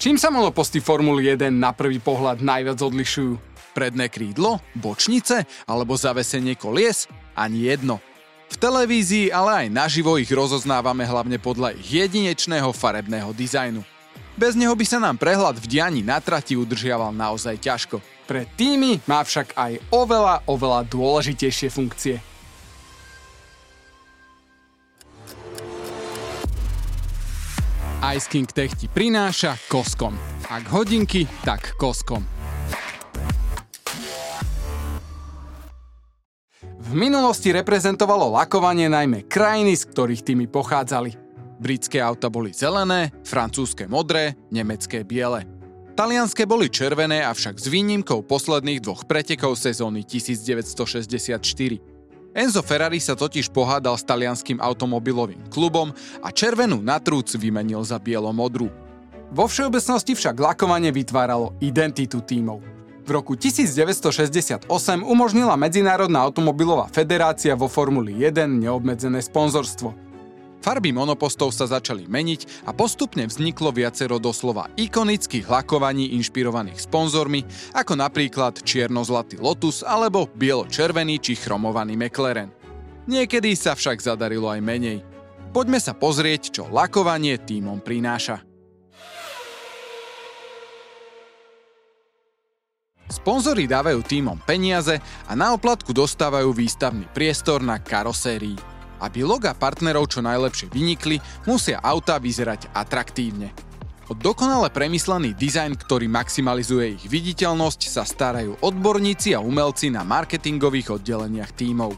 Čím sa monoposty Formuly 1 na prvý pohľad najviac odlišujú? Predné krídlo, bočnice alebo zavesenie kolies? Ani jedno. V televízii, ale aj naživo ich rozoznávame hlavne podľa ich jedinečného farebného dizajnu. Bez neho by sa nám prehľad v dianí na trati udržiaval naozaj ťažko. Pre týmy má však aj oveľa, oveľa dôležitejšie funkcie. Ice King Tech ti prináša koskom. Ak hodinky, tak koskom. V minulosti reprezentovalo lakovanie najmä krajiny, z ktorých týmy pochádzali. Britské auta boli zelené, francúzske modré, nemecké biele. Talianské boli červené, avšak s výnimkou posledných dvoch pretekov sezóny 1964. Enzo Ferrari sa totiž pohádal s talianským automobilovým klubom a červenú natrúc vymenil za bielo-modrú. Vo všeobecnosti však lakovanie vytváralo identitu tímov. V roku 1968 umožnila Medzinárodná automobilová federácia vo Formuli 1 neobmedzené sponzorstvo. Farby monopostov sa začali meniť a postupne vzniklo viacero doslova ikonických lakovaní inšpirovaných sponzormi, ako napríklad čierno-zlatý Lotus alebo bielo-červený či chromovaný McLaren. Niekedy sa však zadarilo aj menej. Poďme sa pozrieť, čo lakovanie týmom prináša. Sponzori dávajú týmom peniaze a na oplatku dostávajú výstavný priestor na karosérii. Aby loga partnerov čo najlepšie vynikli, musia auta vyzerať atraktívne. O dokonale premyslený dizajn, ktorý maximalizuje ich viditeľnosť, sa starajú odborníci a umelci na marketingových oddeleniach tímov.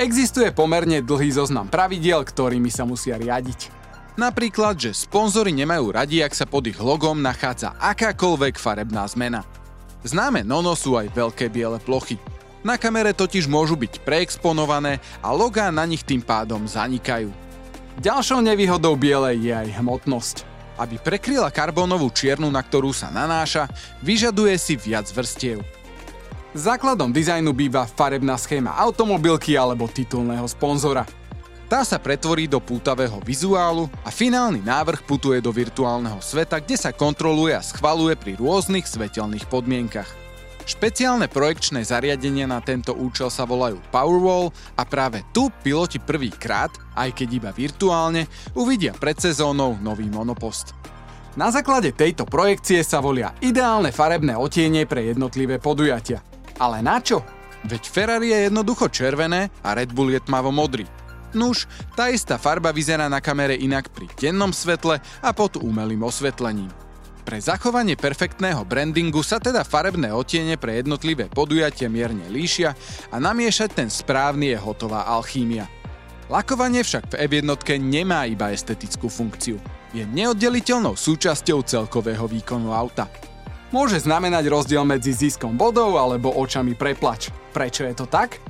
Existuje pomerne dlhý zoznam pravidiel, ktorými sa musia riadiť. Napríklad, že sponzory nemajú radi, ak sa pod ich logom nachádza akákoľvek farebná zmena. Známe Nono sú aj veľké biele plochy. Na kamere totiž môžu byť preexponované a logá na nich tým pádom zanikajú. Ďalšou nevýhodou bielej je aj hmotnosť. Aby prekryla karbónovú čiernu, na ktorú sa nanáša, vyžaduje si viac vrstiev. Základom dizajnu býva farebná schéma automobilky alebo titulného sponzora – tá sa pretvorí do pútavého vizuálu a finálny návrh putuje do virtuálneho sveta, kde sa kontroluje a schvaluje pri rôznych svetelných podmienkach. Špeciálne projekčné zariadenia na tento účel sa volajú Powerwall a práve tu piloti prvýkrát, aj keď iba virtuálne, uvidia pred sezónou nový monopost. Na základe tejto projekcie sa volia ideálne farebné otiene pre jednotlivé podujatia. Ale na čo? Veď Ferrari je jednoducho červené a Red Bull je tmavo modrý. Nuž, tá istá farba vyzerá na kamere inak pri dennom svetle a pod umelým osvetlením. Pre zachovanie perfektného brandingu sa teda farebné otiene pre jednotlivé podujatie mierne líšia a namiešať ten správny je hotová alchímia. Lakovanie však v F1 nemá iba estetickú funkciu. Je neoddeliteľnou súčasťou celkového výkonu auta. Môže znamenať rozdiel medzi ziskom bodov alebo očami preplač. Prečo je to tak?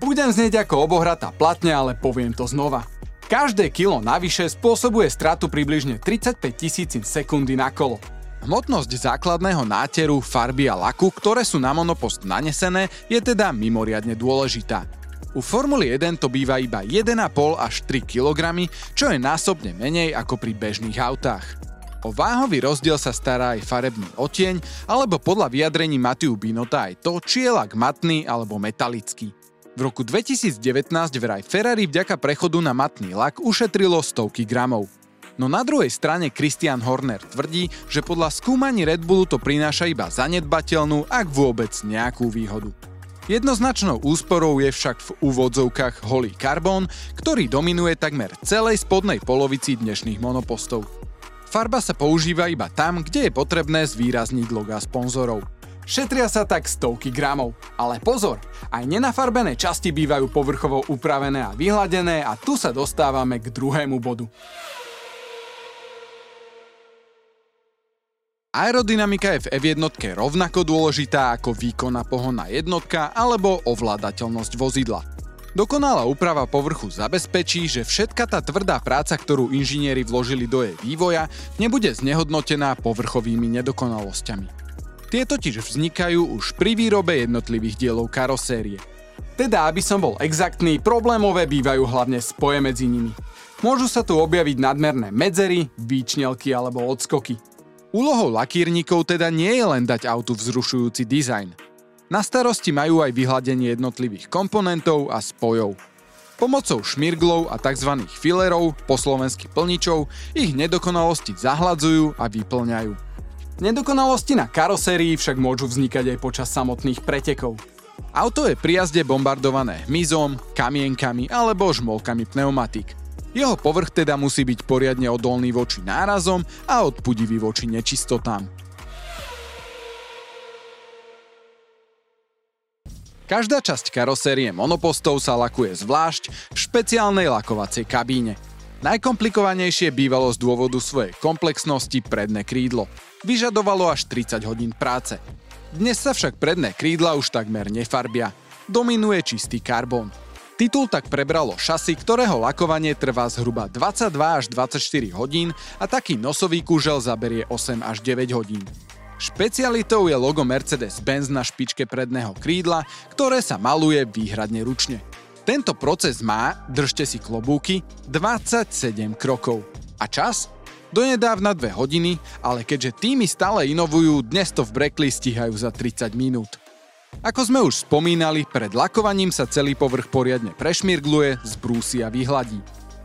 Budem znieť ako obohratá platňa, ale poviem to znova. Každé kilo navyše spôsobuje stratu približne 35 tisícin sekundy na kolo. Hmotnosť základného náteru, farby a laku, ktoré sú na monopost nanesené, je teda mimoriadne dôležitá. U Formuly 1 to býva iba 1,5 až 3 kg, čo je násobne menej ako pri bežných autách. O váhový rozdiel sa stará aj farebný otieň, alebo podľa vyjadrení Matiu Binota aj to, či je lak matný alebo metalický. V roku 2019 vraj Ferrari vďaka prechodu na matný lak ušetrilo stovky gramov. No na druhej strane Christian Horner tvrdí, že podľa skúmaní Red Bullu to prináša iba zanedbateľnú, ak vôbec nejakú výhodu. Jednoznačnou úsporou je však v úvodzovkách holý karbón, ktorý dominuje takmer celej spodnej polovici dnešných monopostov. Farba sa používa iba tam, kde je potrebné zvýrazniť logá sponzorov. Šetria sa tak stovky gramov. Ale pozor, aj nenafarbené časti bývajú povrchovo upravené a vyhladené a tu sa dostávame k druhému bodu. Aerodynamika je v F1 rovnako dôležitá ako výkonná pohonná jednotka alebo ovládateľnosť vozidla. Dokonalá úprava povrchu zabezpečí, že všetka tá tvrdá práca, ktorú inžinieri vložili do jej vývoja, nebude znehodnotená povrchovými nedokonalosťami. Tie totiž vznikajú už pri výrobe jednotlivých dielov karosérie. Teda, aby som bol exaktný, problémové bývajú hlavne spoje medzi nimi. Môžu sa tu objaviť nadmerné medzery, výčnelky alebo odskoky. Úlohou lakírnikov teda nie je len dať autu vzrušujúci dizajn. Na starosti majú aj vyhľadenie jednotlivých komponentov a spojov. Pomocou šmirglov a tzv. filerov, po slovensky plničov, ich nedokonalosti zahladzujú a vyplňajú. Nedokonalosti na karosérii však môžu vznikať aj počas samotných pretekov. Auto je pri jazde bombardované hmyzom, kamienkami alebo žmolkami pneumatik. Jeho povrch teda musí byť poriadne odolný voči nárazom a odpudivý voči nečistotám. Každá časť karosérie monopostov sa lakuje zvlášť v špeciálnej lakovacej kabíne. Najkomplikovanejšie bývalo z dôvodu svojej komplexnosti predné krídlo. Vyžadovalo až 30 hodín práce. Dnes sa však predné krídla už takmer nefarbia. Dominuje čistý karbón. Titul tak prebralo šasy, ktorého lakovanie trvá zhruba 22 až 24 hodín a taký nosový kúžel zaberie 8 až 9 hodín. Špecialitou je logo Mercedes-Benz na špičke predného krídla, ktoré sa maluje výhradne ručne. Tento proces má, držte si klobúky, 27 krokov. A čas? Donedávna 2 hodiny, ale keďže týmy stále inovujú, dnes to v Brekli stíhajú za 30 minút. Ako sme už spomínali, pred lakovaním sa celý povrch poriadne prešmirgluje, zbrúsi a vyhladí.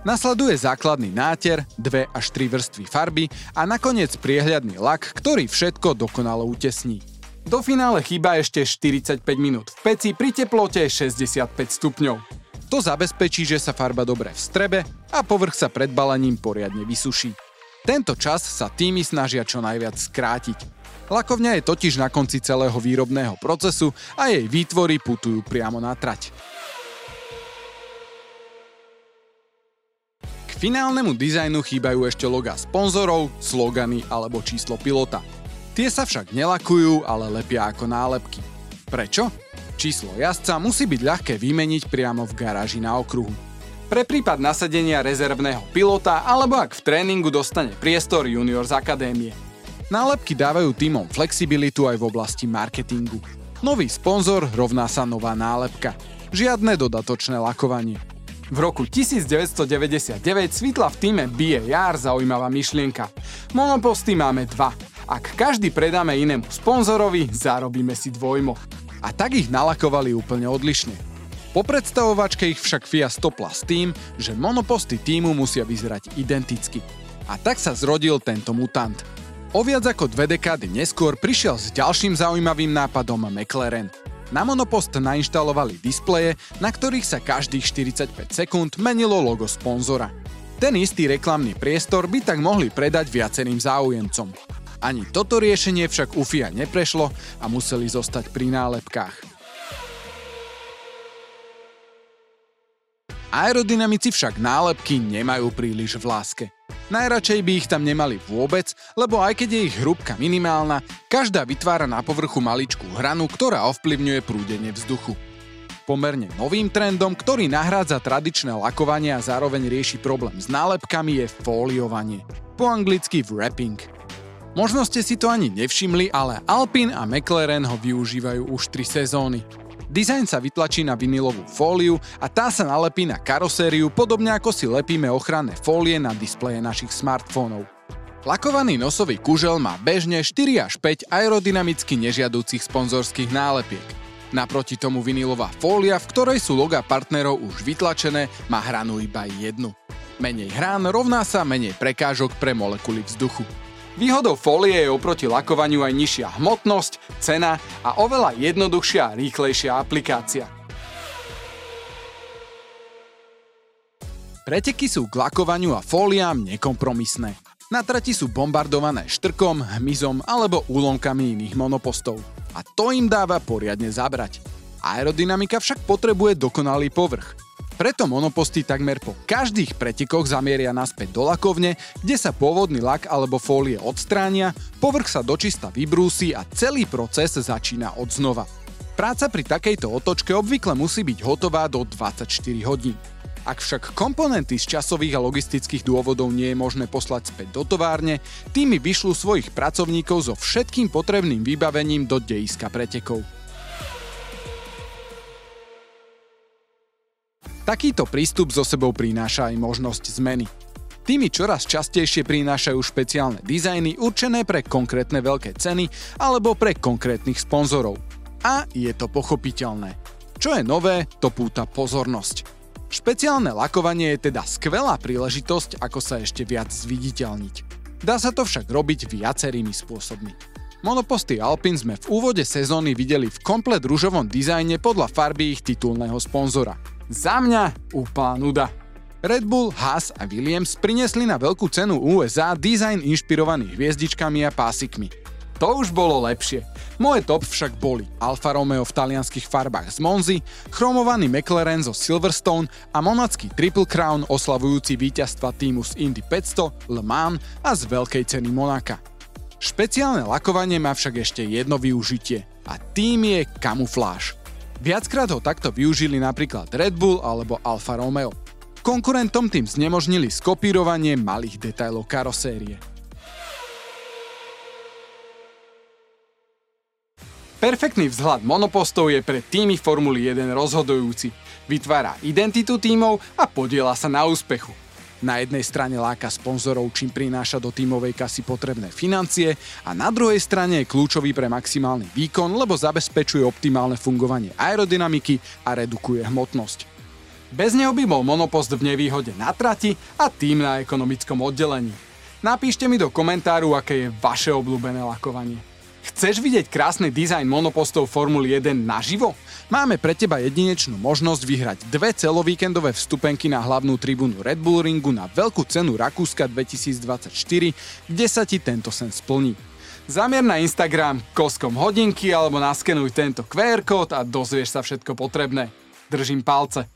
Nasleduje základný náter, dve až tri vrstvy farby a nakoniec priehľadný lak, ktorý všetko dokonale utesní. Do finále chýba ešte 45 minút v peci pri teplote 65 stupňov. To zabezpečí, že sa farba dobre vstrebe a povrch sa pred balením poriadne vysuší. Tento čas sa týmy snažia čo najviac skrátiť. Lakovňa je totiž na konci celého výrobného procesu a jej výtvory putujú priamo na trať. K finálnemu dizajnu chýbajú ešte loga sponzorov, slogany alebo číslo pilota. Tie sa však nelakujú, ale lepia ako nálepky. Prečo? Číslo jazdca musí byť ľahké vymeniť priamo v garáži na okruhu. Pre prípad nasadenia rezervného pilota alebo ak v tréningu dostane priestor junior z akadémie. Nálepky dávajú týmom flexibilitu aj v oblasti marketingu. Nový sponzor rovná sa nová nálepka. Žiadne dodatočné lakovanie. V roku 1999 svitla v týme BAR zaujímavá myšlienka. Monoposty máme dva. Ak každý predáme inému sponzorovi, zarobíme si dvojmo. A tak ich nalakovali úplne odlišne. Po predstavovačke ich však FIA stopla s tým, že monoposty týmu musia vyzerať identicky. A tak sa zrodil tento mutant – O viac ako dve dekády neskôr prišiel s ďalším zaujímavým nápadom McLaren. Na monopost nainštalovali displeje, na ktorých sa každých 45 sekúnd menilo logo sponzora. Ten istý reklamný priestor by tak mohli predať viacerým záujemcom. Ani toto riešenie však u FIA neprešlo a museli zostať pri nálepkách. Aerodynamici však nálepky nemajú príliš v láske. Najradšej by ich tam nemali vôbec, lebo aj keď je ich hrúbka minimálna, každá vytvára na povrchu maličkú hranu, ktorá ovplyvňuje prúdenie vzduchu. Pomerne novým trendom, ktorý nahrádza tradičné lakovanie a zároveň rieši problém s nálepkami je fóliovanie. Po anglicky wrapping. Možno ste si to ani nevšimli, ale Alpine a McLaren ho využívajú už 3 sezóny. Dizajn sa vytlačí na vinilovú fóliu a tá sa nalepí na karosériu podobne ako si lepíme ochranné fólie na displeje našich smartfónov. Lakovaný nosový kužel má bežne 4 až 5 aerodynamicky nežiadúcich sponzorských nálepiek. Naproti tomu vinilová fólia, v ktorej sú loga partnerov už vytlačené, má hranu iba jednu. Menej hrán rovná sa menej prekážok pre molekuly vzduchu. Výhodou fólie je oproti lakovaniu aj nižšia hmotnosť, cena a oveľa jednoduchšia a rýchlejšia aplikácia. Preteky sú k lakovaniu a fóliám nekompromisné. Na trati sú bombardované štrkom, hmyzom alebo úlomkami iných monopostov. A to im dáva poriadne zabrať. Aerodynamika však potrebuje dokonalý povrch. Preto monoposty takmer po každých pretekoch zamieria naspäť do lakovne, kde sa pôvodný lak alebo fólie odstránia, povrch sa dočista vybrúsi a celý proces začína od znova. Práca pri takejto otočke obvykle musí byť hotová do 24 hodín. Ak však komponenty z časových a logistických dôvodov nie je možné poslať späť do továrne, týmy vyšľú svojich pracovníkov so všetkým potrebným vybavením do dejiska pretekov. Takýto prístup so sebou prináša aj možnosť zmeny. Tými čoraz častejšie prinášajú špeciálne dizajny určené pre konkrétne veľké ceny alebo pre konkrétnych sponzorov. A je to pochopiteľné. Čo je nové, to púta pozornosť. Špeciálne lakovanie je teda skvelá príležitosť, ako sa ešte viac zviditeľniť. Dá sa to však robiť viacerými spôsobmi. Monoposty Alpine sme v úvode sezóny videli v komplet rúžovom dizajne podľa farby ich titulného sponzora. Za mňa úplná nuda. Red Bull, Haas a Williams priniesli na veľkú cenu USA dizajn inšpirovaný hviezdičkami a pásikmi. To už bolo lepšie. Moje top však boli Alfa Romeo v talianských farbách z Monzy, chromovaný McLaren zo Silverstone a monacký Triple Crown oslavujúci víťazstva týmu z Indy 500, Le Mans a z veľkej ceny Monaka. Špeciálne lakovanie má však ešte jedno využitie a tým je kamufláž. Viackrát ho takto využili napríklad Red Bull alebo Alfa Romeo. Konkurentom tým znemožnili skopírovanie malých detailov karosérie. Perfektný vzhľad monopostov je pre týmy Formuly 1 rozhodujúci. Vytvára identitu tímov a podiela sa na úspechu. Na jednej strane láka sponzorov, čím prináša do tímovej kasy potrebné financie a na druhej strane je kľúčový pre maximálny výkon, lebo zabezpečuje optimálne fungovanie aerodynamiky a redukuje hmotnosť. Bez neho by bol monopost v nevýhode na trati a tým na ekonomickom oddelení. Napíšte mi do komentáru, aké je vaše obľúbené lakovanie. Chceš vidieť krásny dizajn monopostov Formuly 1 naživo? Máme pre teba jedinečnú možnosť vyhrať dve celovíkendové vstupenky na hlavnú tribúnu Red Bull Ringu na veľkú cenu Rakúska 2024, kde sa ti tento sen splní. Zamier na Instagram koskom hodinky alebo naskenuj tento QR kód a dozvieš sa všetko potrebné. Držím palce.